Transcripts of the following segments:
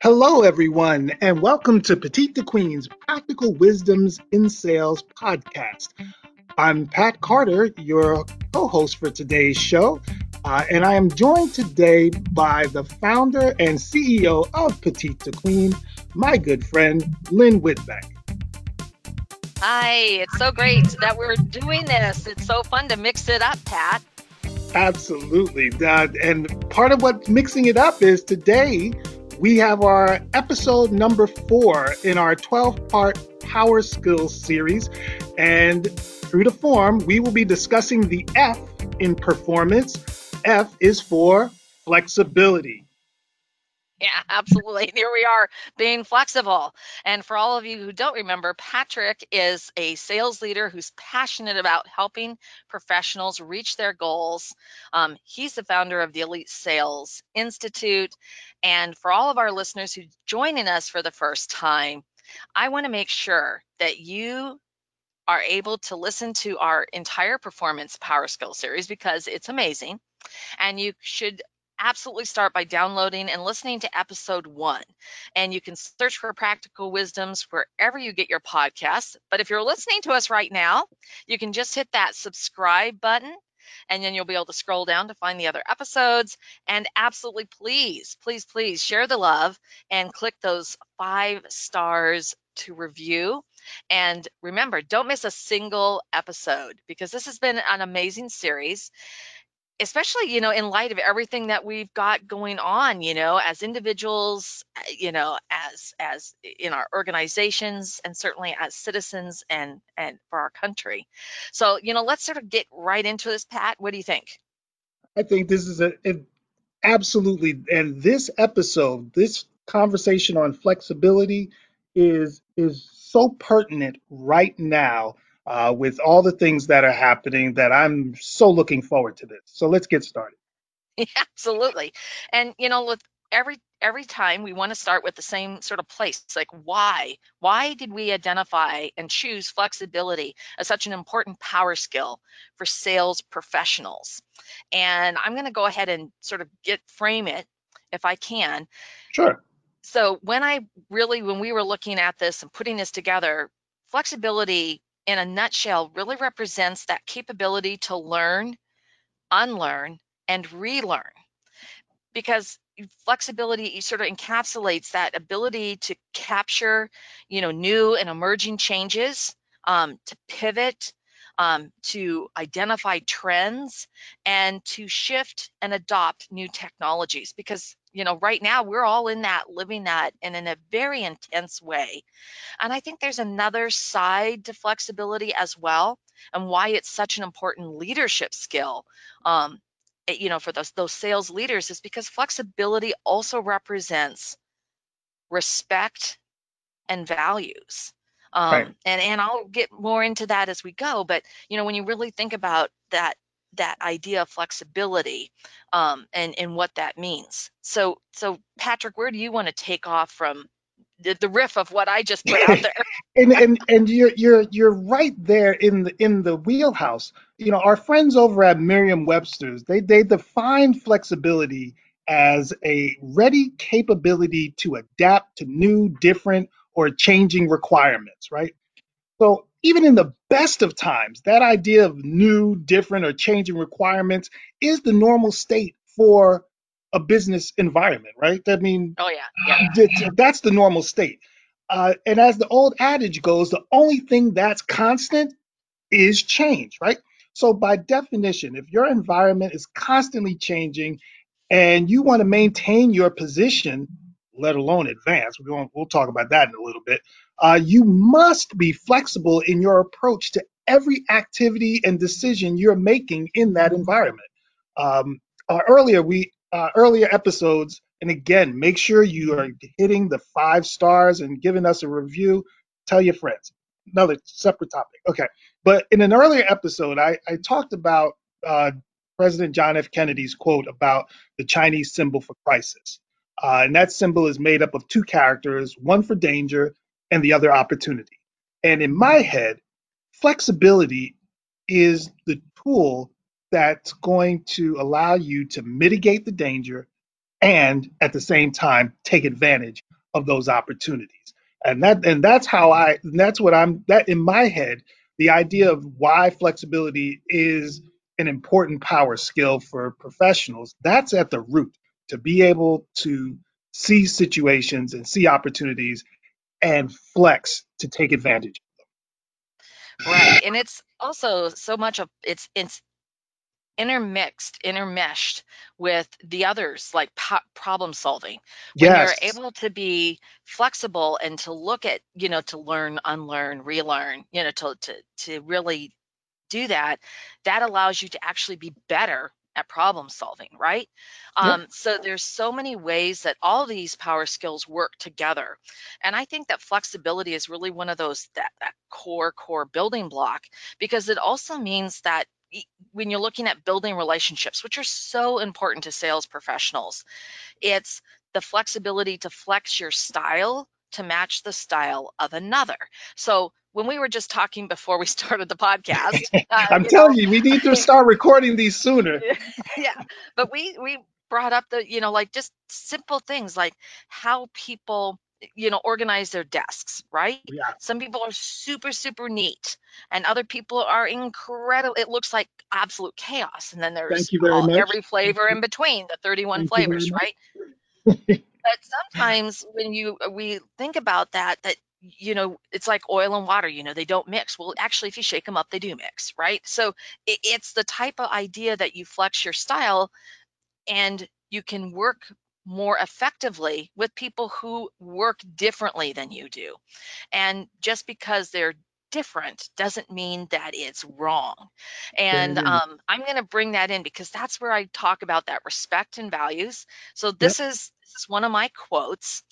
Hello, everyone, and welcome to Petite to Queen's Practical Wisdoms in Sales podcast. I'm Pat Carter, your co host for today's show, uh, and I am joined today by the founder and CEO of Petite to Queen, my good friend, Lynn Whitbeck. Hi, it's so great that we're doing this. It's so fun to mix it up, Pat. Absolutely. Uh, and part of what mixing it up is today we have our episode number four in our 12 part Power Skills series. And through the form, we will be discussing the F in performance. F is for flexibility. Yeah, absolutely. Here we are being flexible. And for all of you who don't remember, Patrick is a sales leader who's passionate about helping professionals reach their goals. Um, he's the founder of the Elite Sales Institute. And for all of our listeners who joining us for the first time, I want to make sure that you are able to listen to our entire performance power skill series because it's amazing and you should absolutely start by downloading and listening to episode one. And you can search for Practical Wisdoms wherever you get your podcasts. But if you're listening to us right now, you can just hit that subscribe button and then you'll be able to scroll down to find the other episodes. And absolutely, please, please, please share the love and click those five stars to review. And remember, don't miss a single episode because this has been an amazing series especially you know in light of everything that we've got going on you know as individuals eh, you know as as in our organizations and certainly as citizens and and for our country. So you know let's sort of get right into this pat. What do you think? I think this is a, a absolutely and this episode this conversation on flexibility is is so pertinent right now uh, with all the things that are happening that I'm so looking forward to this. So let's get started. Yeah, absolutely. And you know, with every every time we want to start with the same sort of place. It's like why? Why did we identify and choose flexibility as such an important power skill for sales professionals? And I'm going to go ahead and sort of get frame it if I can. Sure. So when I really when we were looking at this and putting this together, flexibility in a nutshell, really represents that capability to learn, unlearn, and relearn. Because flexibility sort of encapsulates that ability to capture, you know, new and emerging changes, um, to pivot, um, to identify trends, and to shift and adopt new technologies. Because you know right now we're all in that living that and in a very intense way and i think there's another side to flexibility as well and why it's such an important leadership skill um, it, eh, you know for those those sales leaders is because flexibility also represents respect and values um, right. and and i'll get more into that as we go but you know when you really think about that that idea of flexibility um, and and what that means. So so Patrick, where do you want to take off from the, the riff of what I just put out there? and and and you're you're you're right there in the in the wheelhouse. You know, our friends over at Merriam-Webster's they they define flexibility as a ready capability to adapt to new, different, or changing requirements. Right. So even in the best of times, that idea of new, different, or changing requirements is the normal state for a business environment, right? I mean, oh yeah, yeah. that's the normal state. Uh, and as the old adage goes, the only thing that's constant is change, right? So by definition, if your environment is constantly changing and you want to maintain your position, let alone advance, we'll, we'll talk about that in a little bit, uh, you must be flexible in your approach to every activity and decision you're making in that environment. Um, uh, earlier, we uh, earlier episodes, and again, make sure you are hitting the five stars and giving us a review. Tell your friends. Another separate topic. Okay, but in an earlier episode, I, I talked about uh, President John F. Kennedy's quote about the Chinese symbol for crisis. Uh, and that symbol is made up of two characters, one for danger and the other opportunity. And in my head, flexibility is the tool that's going to allow you to mitigate the danger and at the same time take advantage of those opportunities. And that and that's how I that's what I'm that in my head, the idea of why flexibility is an important power skill for professionals, that's at the root to be able to see situations and see opportunities and flex to take advantage. Of them. Right. And it's also so much of it's it's intermixed, intermeshed with the others, like po- problem solving. When Yes. you're able to be flexible and to look at, you know, to learn, unlearn, relearn, you know, to to to really do that, that allows you to actually be better at problem solving, right? Yep. Um, so there's so many ways that all these power skills work together, and I think that flexibility is really one of those that that core core building block because it also means that when you're looking at building relationships, which are so important to sales professionals, it's the flexibility to flex your style to match the style of another. So when we were just talking before we started the podcast, uh, I'm you telling know, you, we need to start recording these sooner. yeah, but we we brought up the you know like just simple things like how people you know organize their desks, right? Yeah. Some people are super super neat, and other people are incredible. It looks like absolute chaos, and then there's Thank you very all, much. every flavor in between, the 31 Thank flavors, right? But sometimes when you uh, we think about that that you know it's like oil and water you know they don't mix. Well actually if you shake them up they do mix right? So it, it's the type of idea that you flex your style and you can work more effectively with people who work differently than you do. And just because they're different doesn't mean that it's wrong and Very um, i'm going to bring that in because that's where i talk about that respect and values so Yep. this is this is one of my quotes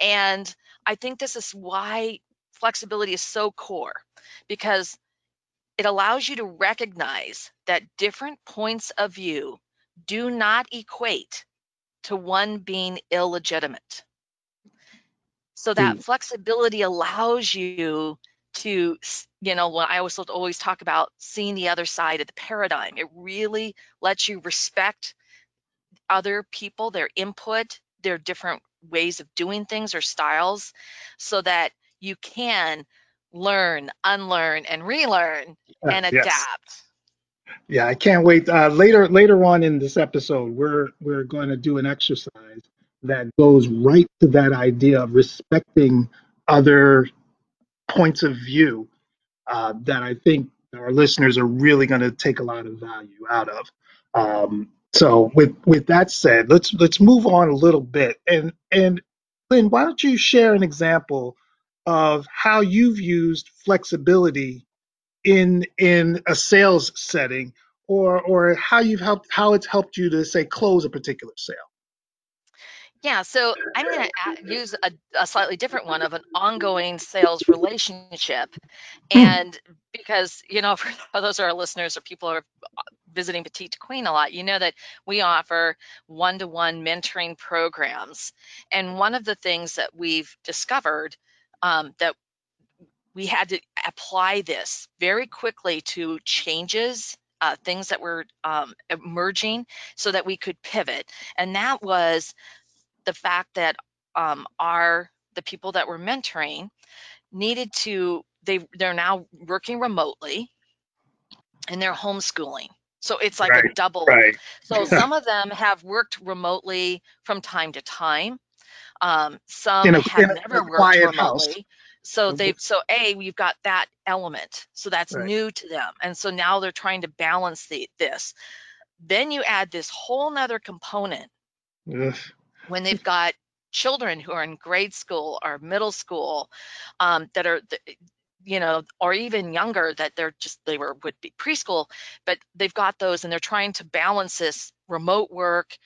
and i think this is why flexibility is so core because it allows you to recognize that different points of view do not equate to one being illegitimate so that Ooh. flexibility allows you to you know when i always always talk about seeing the other side of the paradigm it really lets you respect other people their input their different ways of doing things or styles so that you can learn unlearn and relearn Uh, and yes. adapt Yeah, I can't wait. Uh, later, later on in this episode, we're we're going to do an exercise that goes right to that idea of respecting other points of view uh, that I think our listeners are really going to take a lot of value out of. Um, so, with with that said, let's let's move on a little bit. And and Lynn, why don't you share an example of how you've used flexibility in in a sales setting, or or how you've helped how it's helped you to say close a particular sale? Yeah, so I'm going to use a, a slightly different one of an ongoing sales relationship. And because, you know, for those of our listeners or people who are visiting Petite Queen a lot, you know that we offer one to one mentoring programs. And one of the things that we've discovered um, that we had to apply this very quickly to changes. Uh, things that were um, emerging so that we could pivot and that was the fact that um, our the people that we're mentoring needed to they they're now working remotely and they're homeschooling so it's like a double right. so some of them have worked remotely from time to time um, some a, have never worked quiet house. remotely so they so a we've got that element so that's Right. new to them and so now they're trying to balance the, this then you add this whole nother component Ugh. When they've got children who are in grade school or middle school um, that are you know or even younger that they're just they were would be preschool but they've got those and they're trying to balance this remote work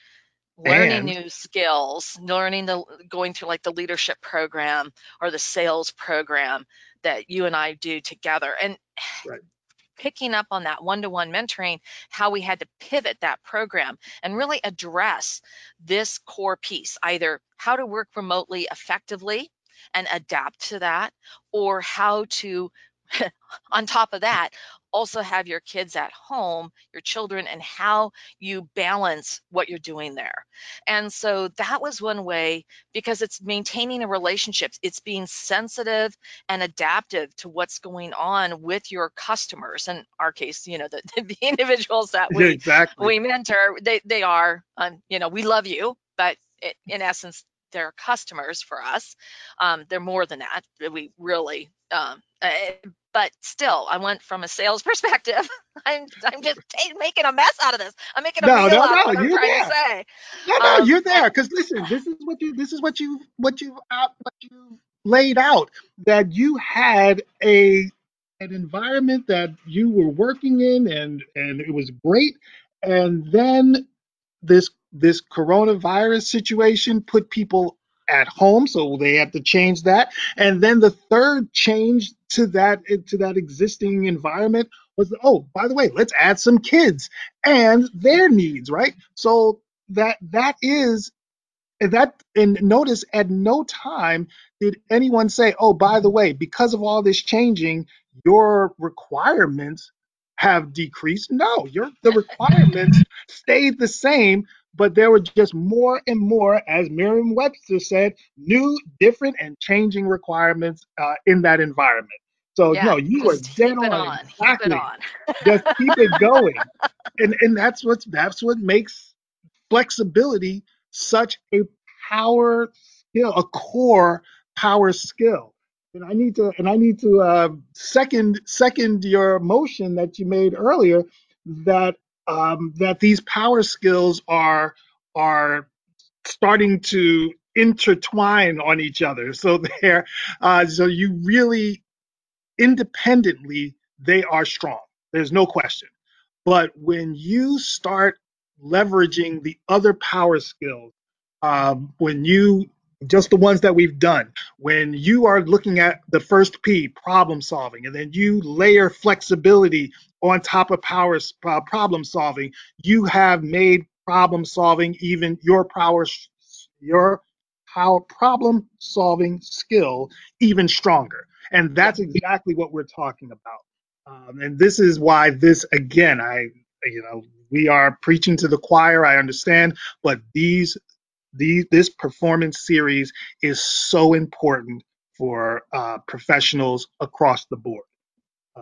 learning And new skills learning the going through like the leadership program or the sales program that you and i do together and Right. Picking up on that one-to-one mentoring how we had to pivot that program and really address this core piece either how to work remotely effectively and adapt to that or how to on top of that, also have your kids at home, your children, and how you balance what you're doing there. And so that was one way because it's maintaining a relationship, it's being sensitive and adaptive to what's going on with your customers. In our case, you know, the, the individuals that we exactly. we mentor, they they are, um, you know, we love you, but it, in essence, they're customers for us. Um, they're more than that. We really um, uh, but still, I went from a sales perspective. I'm I'm just making a mess out of this. I'm making a no, no, out no, of what I'm you're trying there. to say. No, no, Um, you're there. Because listen, this is what you this is what you what you uh, what you laid out that you had a an environment that you were working in and and it was great, and then this this coronavirus situation put people at home, so they had to change that. And then the third change to that to that existing environment was, oh, by the way, let's add some kids and their needs, right? So that that is that and notice at no time did anyone say, "Oh, by the way, because of all this changing, your requirements have decreased." No, your the requirements stayed the same, but there were just more and more, as Merriam-Webster said, new, different, and changing requirements uh, in that environment. So yeah, no, you were dead on on, exactly. on. Just keep it going, and and that's what's that's what makes flexibility such a power skill, a core power skill. And I need to and I need to uh, second second your motion that you made earlier that um, that these power skills are are starting to intertwine on each other. So they're uh, so you really independently they are strong. There's no question. But when you start leveraging the other power skills, um, when you just the ones that we've done, when you are looking at the first P, problem solving, and then you layer flexibility on top of power uh, problem solving, you have made problem solving even your power your power problem solving skill even stronger. And that's exactly what we're talking about. Um, and this is why this again, I you know, we are preaching to the choir. I understand, but these these this performance series is so important for uh, professionals across the board.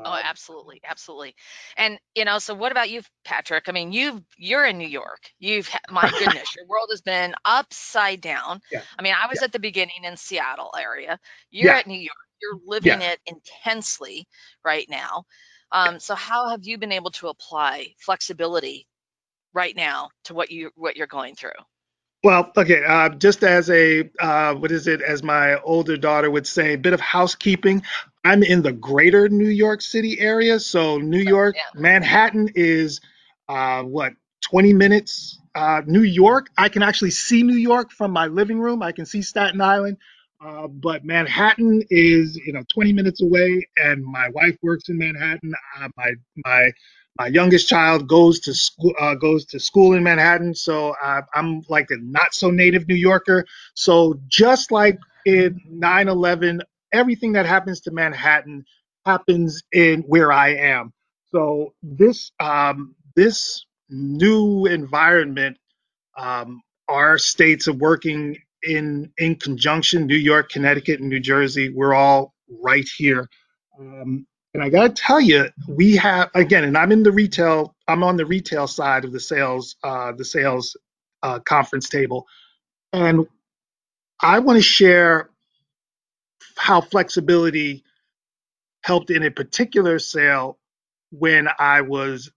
Oh, Um, absolutely, absolutely. And you know, so what about you, Patrick? I mean, you've you're in New York. You've my goodness, your world has been upside down. yeah, I mean, I was yeah, at the beginning in Seattle area. You're yeah, at New York. You're living it intensely right now. Um, so how have you been able to apply flexibility right now to what you what you're going through? Well, okay. Uh, just as a uh, what is it? As my older daughter would say, a bit of housekeeping. I'm in the greater New York City area, so New York, yeah, Manhattan is uh, what 20 minutes. Uh, New York, I can actually see New York from my living room. I can see Staten Island, uh, but Manhattan is you know 20 minutes away, and my wife works in Manhattan. Uh, my my my youngest child goes to school uh, goes to school in Manhattan, so uh, I'm like a not so native New Yorker. So just like in 9/11, everything that happens to Manhattan happens in where I am. So this um, this new environment, um, our states are working in in conjunction. New York, Connecticut, and New Jersey. We're all right here. Um, and I got to tell you, we have again, and I'm in the retail. I'm on the retail side of the sales, uh, the sales uh, conference table, and I want to share how flexibility helped in a particular sale when I was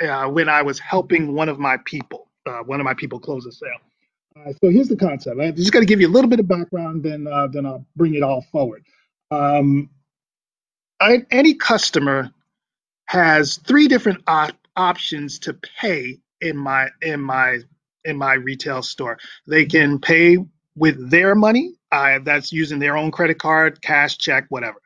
uh, when I was helping one of my people, uh, one of my people close a sale. Uh, so here's the concept. I just got to give you a little bit of background, then uh, then I'll bring it all forward. Um, I, any customer has three different op- options to pay in my in my in my retail store. They can pay with their money, that's using their own credit card, cash, check, whatever.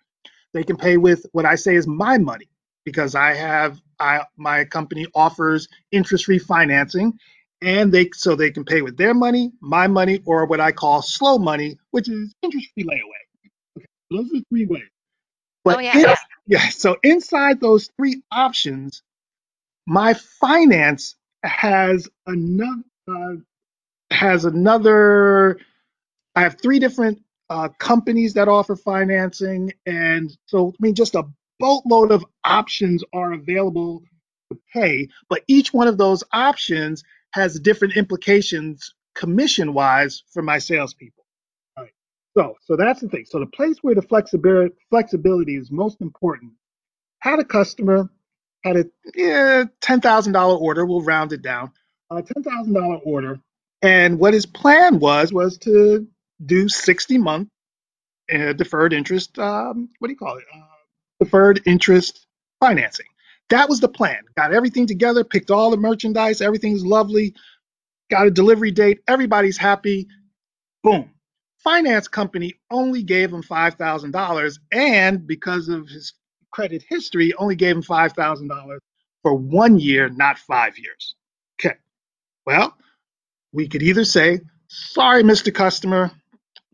They can pay with what I say is my money because I have I my company offers interest-free financing, and they so they can pay with their money, my money, or what I call slow money, which is interest-free layaway. Okay, those are three ways. Oh But yeah. it, yeah, so inside those three options, my finance has another uh, has another. I have three different uh, companies that offer financing, and so I mean, just a boatload of options are available to pay. But each one of those options has different implications commission wise for my salespeople. So, so that's the thing. So the place where the flexibility flexibility is most important. Had a customer had a yeah, ten thousand dollar order. We'll round it down. A ten thousand dollar order, and what his plan was was to do sixty month uh, deferred interest. Um, what do you call it? Uh, deferred interest financing. That was the plan. Got everything together, picked all the merchandise. Everything's lovely. Got a delivery date. Everybody's happy Boom. Finance company only gave him $5,000 and because of his credit history, only gave him $5,000 for one year, not five years. Okay. Well, we could either say, sorry, Mr. Customer,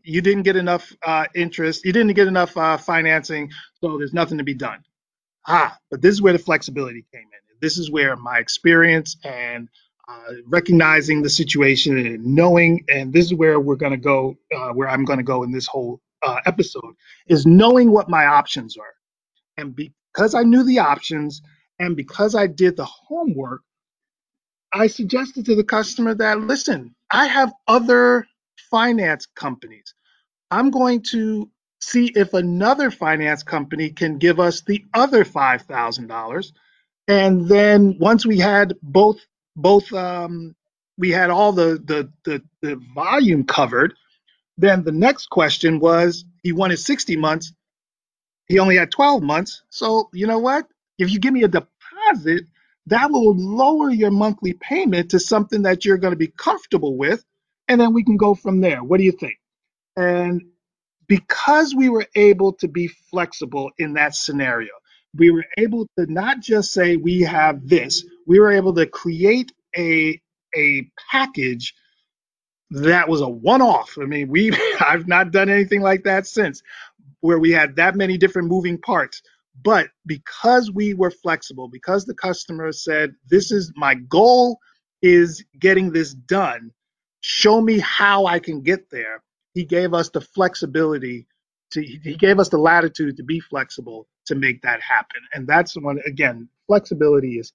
you didn't get enough uh, interest, you didn't get enough uh, financing, so there's nothing to be done. Ah, but this is where the flexibility came in. This is where my experience and uh, recognizing the situation and knowing, and this is where we're going to go, uh, where I'm going to go in this whole uh, episode, is knowing what my options are. And because I knew the options and because I did the homework, I suggested to the customer that, listen, I have other finance companies. I'm going to see if another finance company can give us the other $5,000 and then once we had both both um, we had all the, the the the volume covered. Then the next question was he wanted 60 months. He only had 12 months. So you know what? If you give me a deposit that will lower your monthly payment to something that you're going to be comfortable with and then we can go from there. What do you think? And because we were able to be flexible in that scenario, we were able to not just say we have this, we were able to create a a package that was a one-off. I mean, we I've not done anything like that since where we had that many different moving parts. But because we were flexible, because the customer said, This is my goal is getting this done, show me how I can get there. He gave us the flexibility to he gave us the latitude to be flexible to make that happen. And that's one again, flexibility is.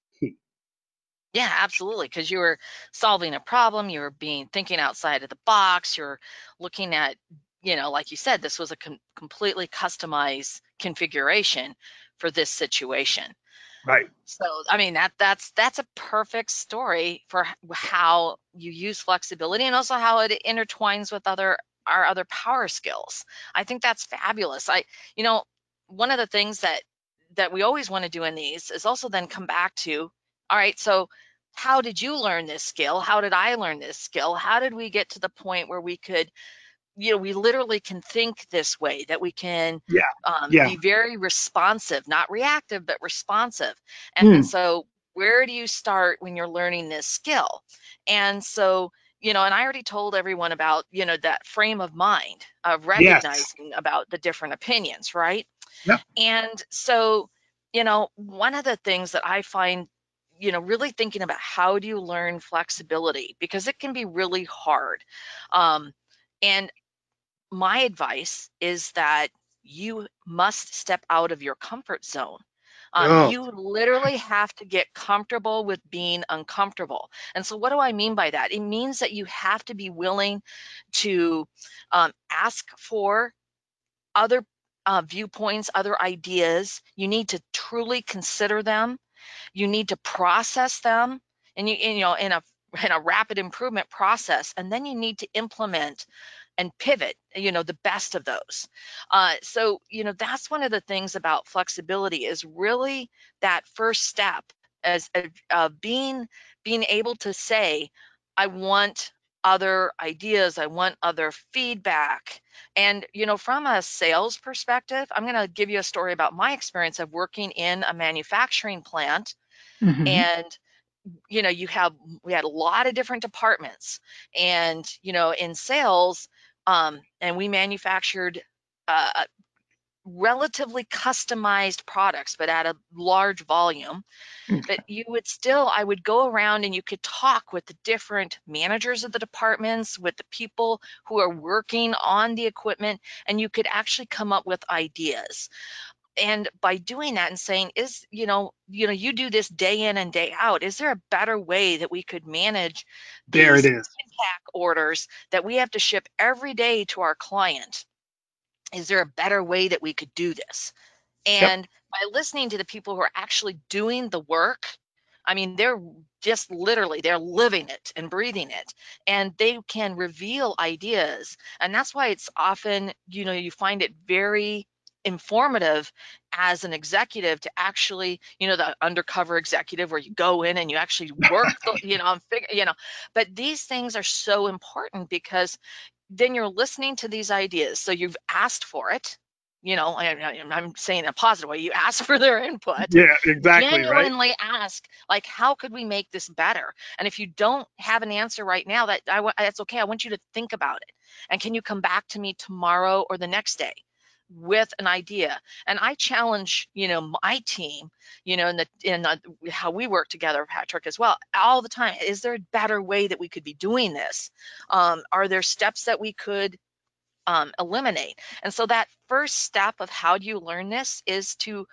Yeah, absolutely. Because you were solving a problem, you were being thinking outside of the box, you're looking at, you know, like you said, this was a com- completely customized configuration for this situation. Right. So, I mean, that that's that's a perfect story for how you use flexibility and also how it intertwines with other our other power skills. I think that's fabulous. I, you know, one of the things that that we always want to do in these is also then come back to, all right, so how did you learn this skill? How did I learn this skill? How did we get to the point where we could you know we literally can think this way that we can yeah um, yeah be very responsive not reactive but responsive and, and so where do you start when you're learning this skill and so you know and i already told everyone about you know that frame of mind of recognizing yes. about the different opinions right yeah. and so you know one of the things that i find you know really thinking about how do you learn flexibility because it can be really hard um, and my advice is that you must step out of your comfort zone. Um, oh. You literally have to get comfortable with being uncomfortable. And so, what do I mean by that? It means that you have to be willing to um, ask for other uh, viewpoints, other ideas. You need to truly consider them. You need to process them, and you, you know, in a in a rapid improvement process, and then you need to implement and pivot you know the best of those. Uh, so you know that's one of the things about flexibility is really that first step as uh, being being able to say i want other ideas i want other feedback and you know from a sales perspective i'm going to give you a story about my experience of working in a manufacturing plant mm-hmm. and you know you have we had a lot of different departments and you know in sales um, and we manufactured uh, relatively customized products, but at a large volume. Hmm. But you would still, I would go around and you could talk with the different managers of the departments, with the people who are working on the equipment, and you could actually come up with ideas. And by doing that and saying, is, you know, you know, you do this day in and day out, is there a better way that we could manage There it these is. pack orders that we have to ship every day to our client? Is there a better way that we could do this? Yep. And by listening to the people who are actually doing the work, I mean, they're just literally they're living it and breathing it, and they can reveal ideas. And that's why it's often, you know, you find it very informative as an executive to actually, you know, the undercover executive where you go in and you actually work, you know, figure, you know, but these things are so important because then you're listening to these ideas. So you've asked for it. You know, I, am saying in a positive way. You ask for their input. Yeah, exactly. Genuinely right. ask, like, how could we make this better? And if you don't have an answer right now, that I, that's okay. I want you to think about it. And can you come back to me tomorrow or the next day? With an idea. And i challenge you know my team you know in the in the, how we work together patrick as well all the time. Is there a better way that we could be doing this? Um, are there steps that we could um, eliminate? And so that first step of how do you learn this is to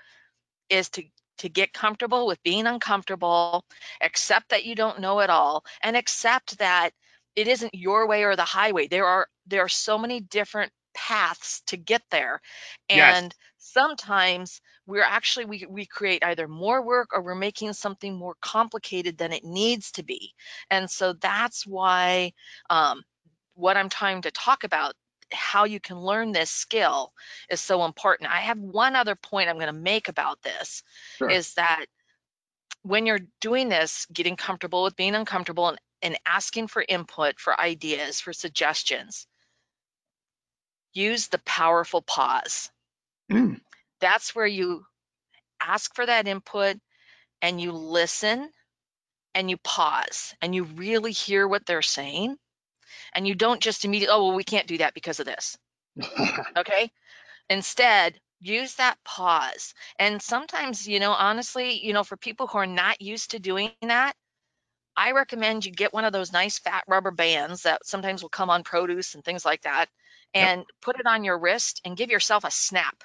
is to to get comfortable with being uncomfortable accept that you don't know it all and accept that it isn't your way or the highway. There are there are so many different paths to get there and Yes. sometimes we're actually we, we create either more work or we're making something more complicated than it needs to be and so that's why um, what i'm trying to talk about how you can learn this skill is so important i have one other point i'm going to make about this Sure. is that when you're doing this getting comfortable with being uncomfortable and, and asking for input for ideas for suggestions use the powerful pause. Mm. That's where you ask for that input and you listen and you pause and you really hear what they're saying and you don't just immediately, oh, well, we can't do that because of this. Okay. Instead, use that pause. And sometimes, you know, honestly, you know, for people who are not used to doing that, I recommend you get one of those nice fat rubber bands that sometimes will come on produce and things like that and put it on your wrist and give yourself a snap.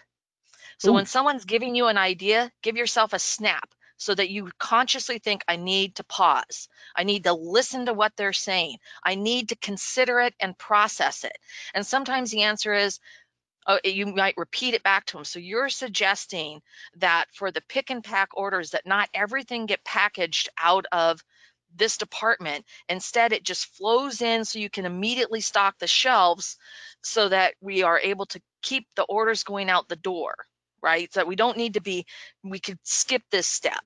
So Ooh. when someone's giving you an idea, give yourself a snap so that you consciously think, I need to pause. I need to listen to what they're saying. I need to consider it and process it. And sometimes the answer is, oh, you might repeat it back to them. So you're suggesting that for the pick and pack orders, that not everything get packaged out of this department. Instead, it just flows in so you can immediately stock the shelves so that we are able to keep the orders going out the door, right? So we don't need to be, we could skip this step,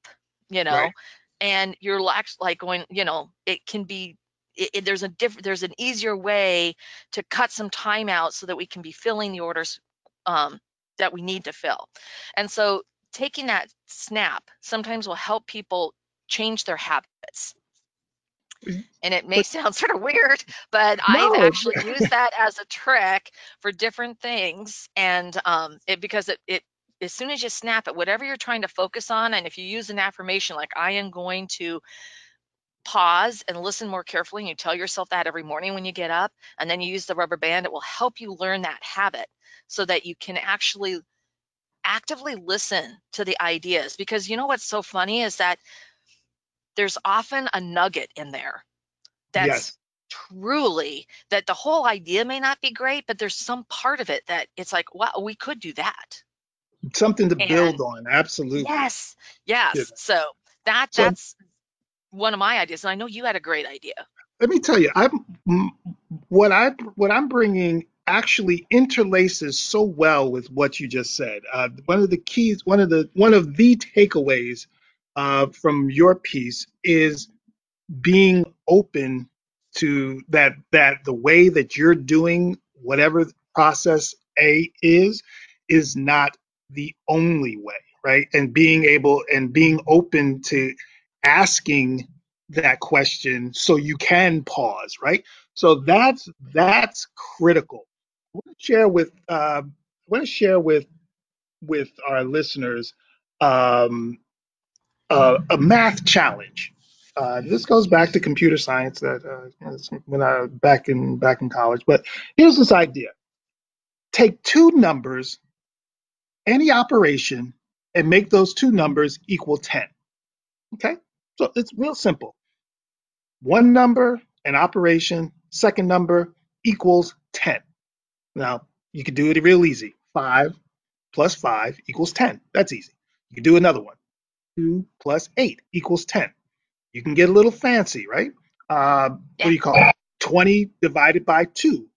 you know, Right. and you're like going, you know, it can be. It, it- there's a different, there's an easier way to cut some time out so that we can be filling the orders um, that we need to fill. And so taking that snap sometimes will help people change their habits and it may sound sort of weird, but I've actually used that as a trick for different things. And um, it because it, it as soon as you snap it, whatever you're trying to focus on, and if you use an affirmation like I am going to pause and listen more carefully, and you tell yourself that every morning when you get up, and then you use the rubber band, it will help you learn that habit so that you can actually actively listen to the ideas. Because you know what's so funny is that there's often a nugget in there that's Yes. truly that the whole idea may not be great, but there's some part of it that it's like, wow, we could do that. Something to And- build on. Absolutely. Yes, yes. Yeah. So that So- that's one of my ideas, and I know you had a great idea. Let me tell you, I'm what I what I'm bringing actually interlaces so well with what you just said. Uh, one of the keys, one of the one of the takeaways uh, from your piece is being open to that that the way that you're doing whatever process A is is not the only way, right? And being able and being open to asking that question so you can pause, right? So that's that's critical. I want to share with uh, I want to share with with our listeners um, a math challenge. Uh, this goes back to computer science that uh, when I back in back in college. But here's this idea: take two numbers, any operation, and make those two numbers equal ten. Okay, so it's real simple. One number, an operation, second number equals ten. Now you can do it real easy. Five plus 5 equals 10. That's easy. You can do another one. 2 plus 8 equals 10. You can get a little fancy, right? Uh, what do you call it? 20 divided by 2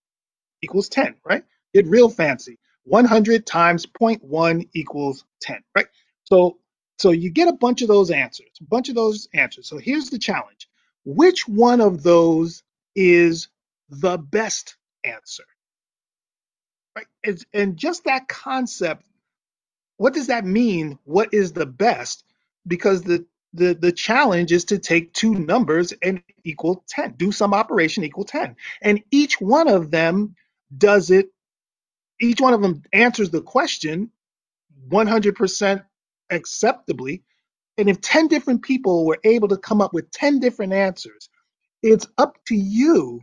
equals 10, right? Get real fancy. 100 times 0.1 equals 10, right? So, so you get a bunch of those answers, a bunch of those answers. So here's the challenge. Which one of those is the best answer? Right? And just that concept what does that mean? What is the best? Because the the the challenge is to take two numbers and equal 10 do some operation equal 10 and each one of them does it each one of them answers the question 100% acceptably and if 10 different people were able to come up with 10 different answers it's up to you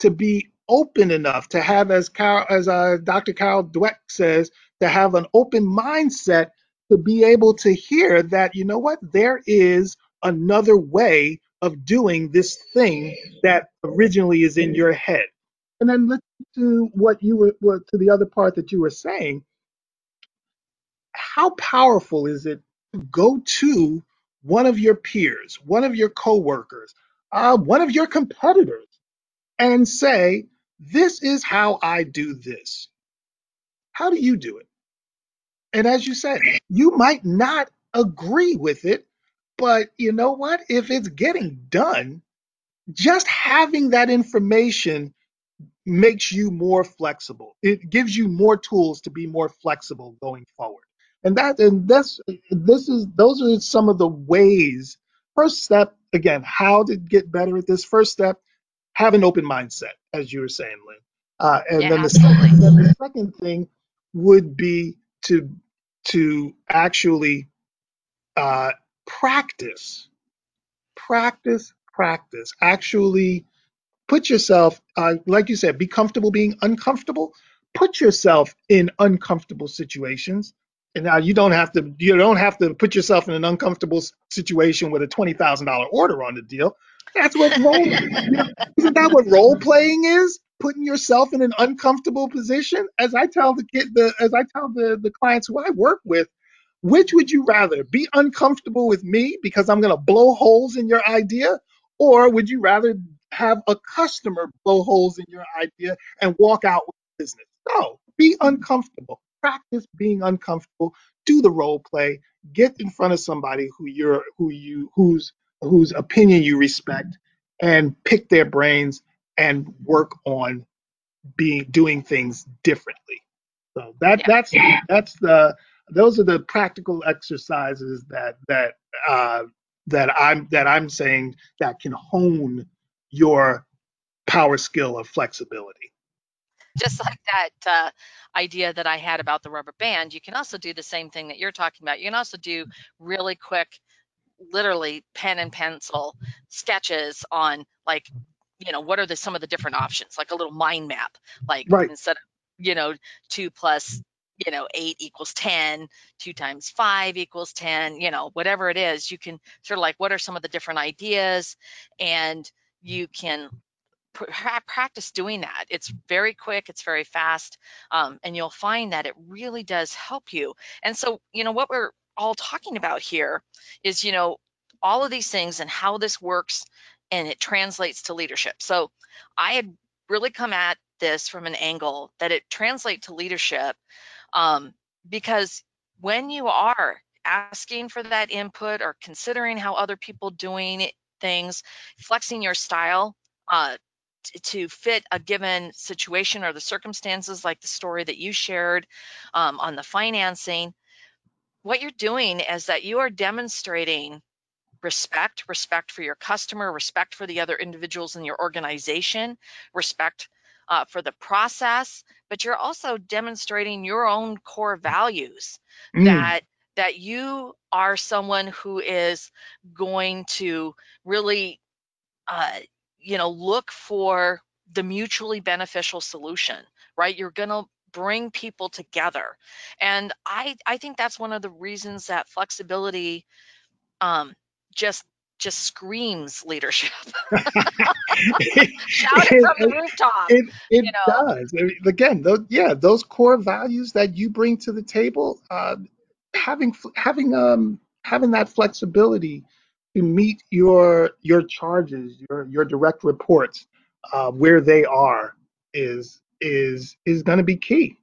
to be open enough to have as Carol, as uh, Dr. Carol Dweck says to have an open mindset to be able to hear that, you know what, there is another way of doing this thing that originally is in your head. And then let's to what you were, what, to the other part that you were saying. How powerful is it to go to one of your peers, one of your coworkers, uh, one of your competitors, and say, "This is how I do this." How do you do it? And as you said, you might not agree with it, but you know what? If it's getting done, just having that information makes you more flexible. It gives you more tools to be more flexible going forward. And that and this this is those are some of the ways. First step, again, how to get better at this. First step, have an open mindset, as you were saying, Lynn. Uh, and Yeah, then the then the second thing would be to to actually uh, practice, practice, practice. Actually put yourself, uh, like you said, be comfortable being uncomfortable. Put yourself in uncomfortable situations. And now you don't have to you don't have to put yourself in an uncomfortable s- situation with a twenty thousand dollar order on the deal. That's what role you know, isn't that what role playing is? Putting yourself in an uncomfortable position. As I tell the kid, the as I tell the the clients who I work with, which would you rather be uncomfortable with me because I'm going to blow holes in your idea, or would you rather have a customer blow holes in your idea and walk out with business? No, be uncomfortable. Practice being uncomfortable. Do the role play. Get in front of somebody who you're who you whose whose opinion you respect, and pick their brains and work on being doing things differently. So that Yeah. that's that's the those are the practical exercises that that uh, that I'm that I'm saying that can hone your power skill of flexibility. just like that uh, idea that I had about the rubber band, you can also do the same thing that you're talking about. You can also do really quick, literally pen and pencil sketches on like, you know, what are the some of the different options, like a little mind map, like Right. instead of, you know, two plus, you know, eight equals ten, two times five equals 10, you know, whatever it is, you can sort of like, what are some of the different ideas? And you can pra- practice doing that. It's very quick, it's very fast, um, and you'll find that it really does help you. And so, you know, what we're all talking about here is, you know, all of these things and how this works and it translates to leadership. So I had really come at this from an angle that it translate to leadership um, because when you are asking for that input or considering how other people doing things, flexing your style, uh, to fit a given situation or the circumstances like the story that you shared um, on the financing what you're doing is that you are demonstrating respect respect for your customer respect for the other individuals in your organization respect uh, for the process, but you're also demonstrating your own core values Mm, that that you are someone who is going to really uh, you know look for the mutually beneficial solution right? You're going to bring people together. And i i think that's one of the reasons that flexibility um just just screams leadership shout it from the rooftop it it you know does. I mean, again, those yeah, those core values that you bring to the table, uh, having having um having that flexibility to meet your your charges, your your direct reports, uh, where they are is is is going to be key.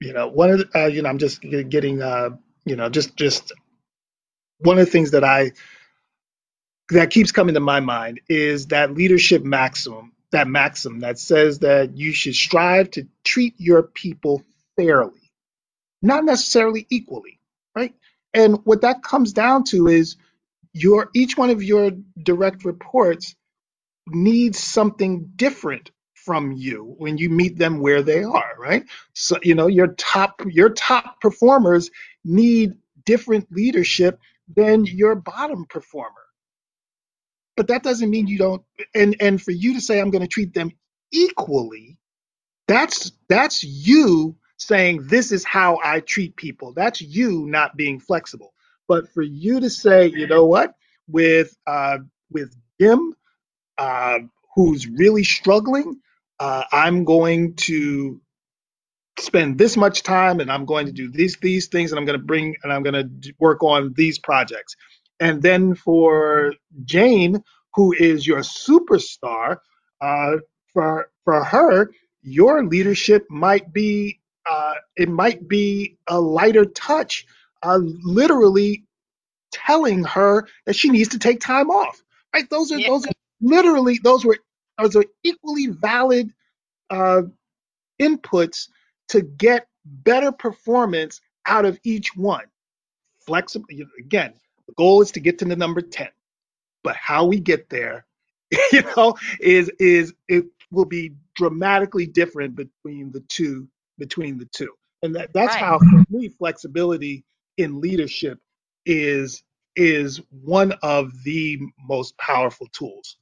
You know, one of the, uh, you know, I'm just getting uh, you know, just just one of the things that I that keeps coming to my mind is that leadership maximum, that maxim that says that you should strive to treat your people fairly, not necessarily equally, right? And what that comes down to is your each one of your direct reports needs something different from you when you meet them where they are, right? So you know your top your top performers need different leadership than your bottom performer. But that doesn't mean you don't and and for you to say i'm going to treat them equally that's that's you saying this is how i treat people. That's you not being flexible. But for you to say you know what? With uh with jim uh who's really struggling uh i'm going to spend this much time and I'm going to do these these things and I'm going to bring and I'm going to work on these projects. And then for Jane, who is your superstar, uh, for for her, your leadership might be uh, it might be a lighter touch, uh, literally telling her that she needs to take time off. Right? Those are yeah those are literally those were those are equally valid uh, inputs to get better performance out of each one. Flexible, again, the goal is to get to the number 10, but how we get there, you know, is is it will be dramatically different between the two between the two. And that, that's right how for me flexibility in leadership is is one of the most powerful tools.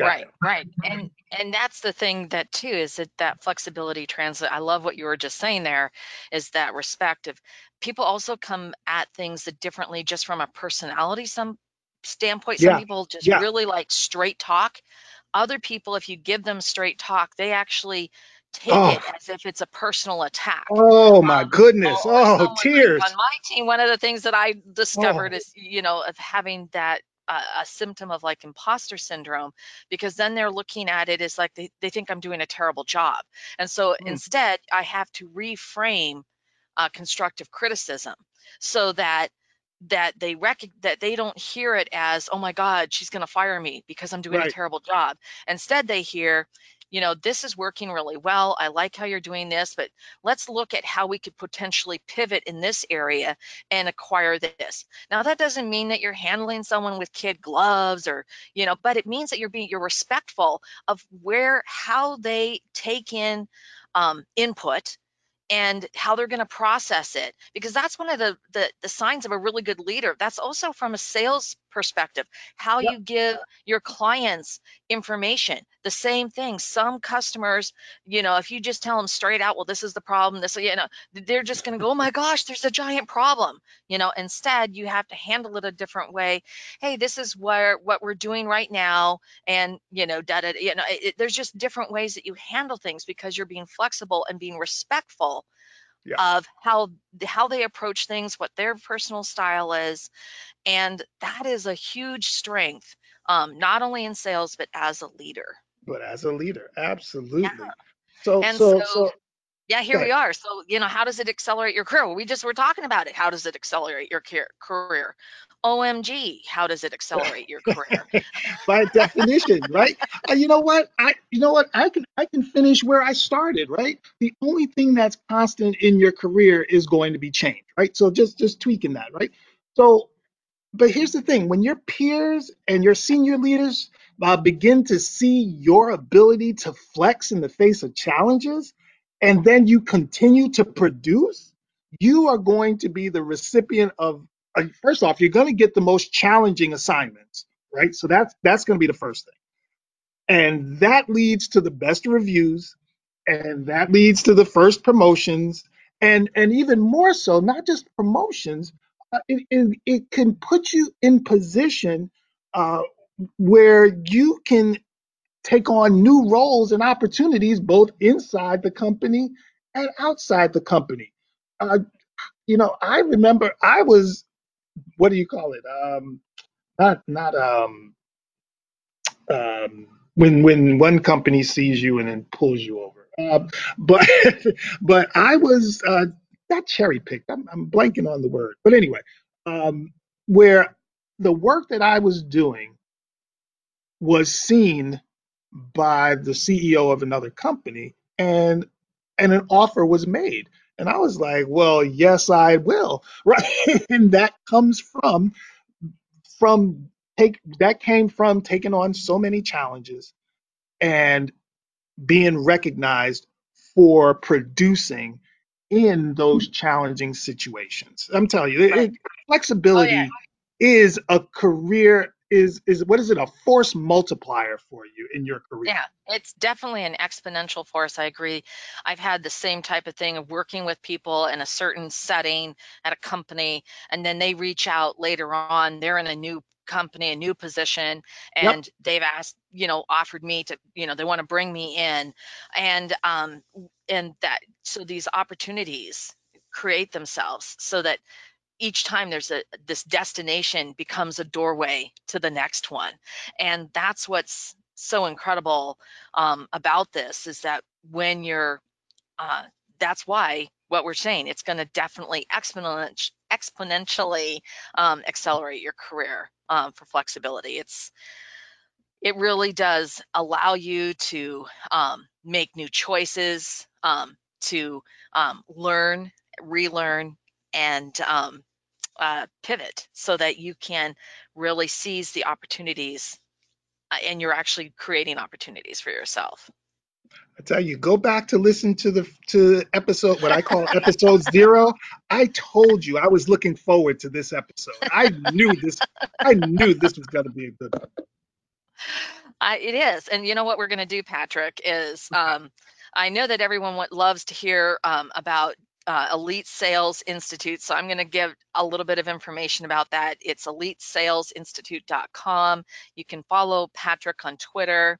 Right, right. And and that's the thing that too is that that flexibility translate. I love what you were just saying there is that respect of people also come at things that differently just from a personality some standpoint. Some Yeah. people just Yeah. really like straight talk. Other people, if you give them straight talk, they actually take Oh, it as if it's a personal attack. oh my Um, goodness. or Oh, tears! on my team, one of the things that I discovered Oh. is, you know, of having that uh, a symptom of like imposter syndrome because then they're looking at it as like they, they think I'm doing a terrible job. And so Mm, instead, I have to reframe uh, constructive criticism so that that they rec- that they don't hear it as oh my god she's going to fire me because i'm doing a terrible job. Instead they hear you know this is working really well. I like how you're doing this but let's look at how we could potentially pivot in this area and acquire this. Now that doesn't mean that you're handling someone with kid gloves or you know but it means that you're being you're respectful of where how they take in um, input and how they're going to process it because that's one of the, the the signs of a really good leader. That's also from a sales perspective how Yep. you give your clients information. The same thing some customers you know if you just tell them straight out well this is the problem this you know they're just going to go oh my gosh there's a giant problem you know? Instead you have to handle it a different way. Hey this is where what we're doing right now and you know da, da, da, you know it- there's just different ways that you handle things because you're being flexible and being respectful Yeah. of how how they approach things what their personal style is and that is a huge strength um, not only in sales but as a leader But as a leader, yeah absolutely. So, and so so, so, yeah here we are so you know how does it accelerate your career well, we just were talking about it how does it accelerate your career omg how does it accelerate your career By definition, right? Uh, you know what? I, you know what? I can, I can finish where I started, right? The only thing that's constant in your career is going to be change, right? So just, just tweaking that, right? So But here's the thing when your peers and your senior leaders, uh, begin to see your ability to flex in the face of challenges, and then you continue to produce, you are going to be the recipient of. Uh, first off, you're going to get the most challenging assignments, right? So that's that's going to be the first thing, and that leads to the best reviews, and that leads to the first promotions, and and even more so, not just promotions, uh, it, it it can put you in position uh, where you can take on new roles and opportunities both inside the company and outside the company. Uh, you know, I remember I was what do you call it? Um, not not um, um, when when one company sees you and then pulls you over. Uh, but but I was uh, not cherry picked. I'm, I'm blanking on the word. But anyway, um, where the work that I was doing was seen by the CEO of another company and and an offer was made. And I was like, well, yes, I will. Right. and that comes from from take that came from taking on so many challenges and being recognized for producing in those challenging situations. I'm telling you, it, it- Oh yeah. flexibility is a career is is what is it a force multiplier for you in your career. Yeah, it's definitely an exponential force. I agree. I've had the same type of thing of working with people in a certain setting at a company, and then they reach out later on. They're in a new company, a new position, Yep. and they've asked, you know, offered me to, you know, they want to bring me in, and um, and that so these opportunities create themselves so that each time there's a this destination becomes a doorway to the next one. And that's what's so incredible um, about this is that when you're uh, that's why what we're saying it's going to definitely exponent, exponentially um, accelerate your career um, for flexibility. It's it really does allow you to um, make new choices um, to um, learn relearn and um, uh, pivot so that you can really seize the opportunities uh, and you're actually creating opportunities for yourself. I tell you, go back to listen to the to episode what I call episode zero. I told you I was looking forward to this episode. I knew this. I knew this was going to be a good one. I, it is. And you know what we're going to do, Patrick, is um, I know that everyone loves to hear um, about uh, Elite Sales Institute. So I'm going to give a little bit of information about that. It's elitesalesinstitute.com. You can follow Patrick on Twitter.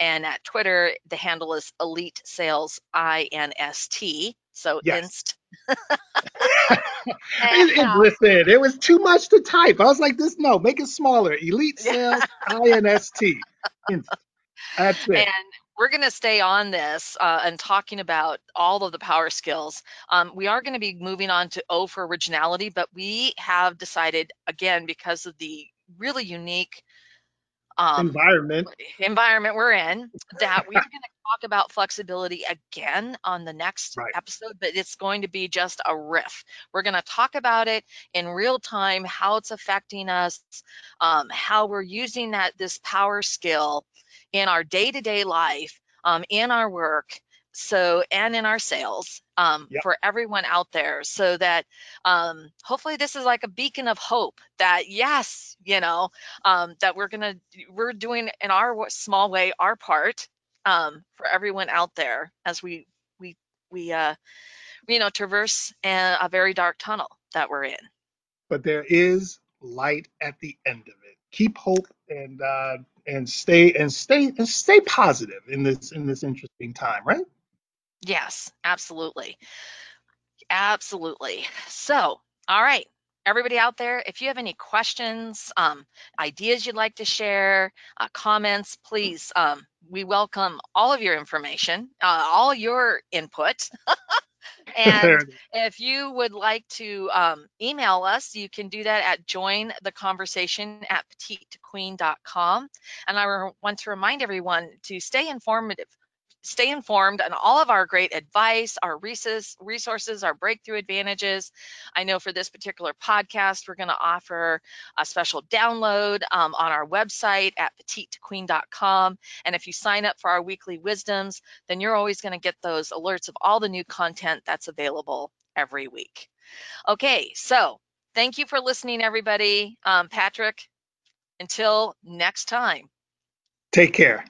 And at Twitter, the handle is Elite Sales INST. So Yes. inst. It- it- listen, it was too much to type. I was like, this no, make it smaller. Elite. Sales INST. That's it. And we're going to stay on this uh, and talking about all of the power skills. Um, we are going to be moving on to O for originality, but we have decided, again, because of the really unique um, Environment. environment we're in, that we're going to talk about flexibility again on the next Right. episode, but it's going to be just a riff. We're going to talk about it in real time, how it's affecting us, um, how we're using that this power skill in our day-to-day life, um, in our work, so and in our sales um, Yep. for everyone out there, so that um, hopefully this is like a beacon of hope that yes, you know, um, that we're gonna we're doing in our small way our part um, for everyone out there as we we we uh, you know traverse a, a very dark tunnel that we're in. But there is light at the end of it. Keep hope and uh, and stay and stay and stay positive in this in this interesting time, right? Yes, absolutely. Absolutely. So, all right, everybody out there, if you have any questions, um, ideas you'd like to share, uh, comments, please, um, we welcome all of your information, uh, all your input. and There it is. if you would like to um, email us, you can do that at join the conversation at petitequeen.com. And I want to remind everyone to stay informative stay informed on all of our great advice, our resources, our breakthrough advantages. I know for this particular podcast, we're going to offer a special download um, on our website at petite2queen.com. And if you sign up for our weekly wisdoms, then you're always going to get those alerts of all the new content that's available every week. Okay, so thank you for listening, everybody. Um, Patrick, until next time. Take care.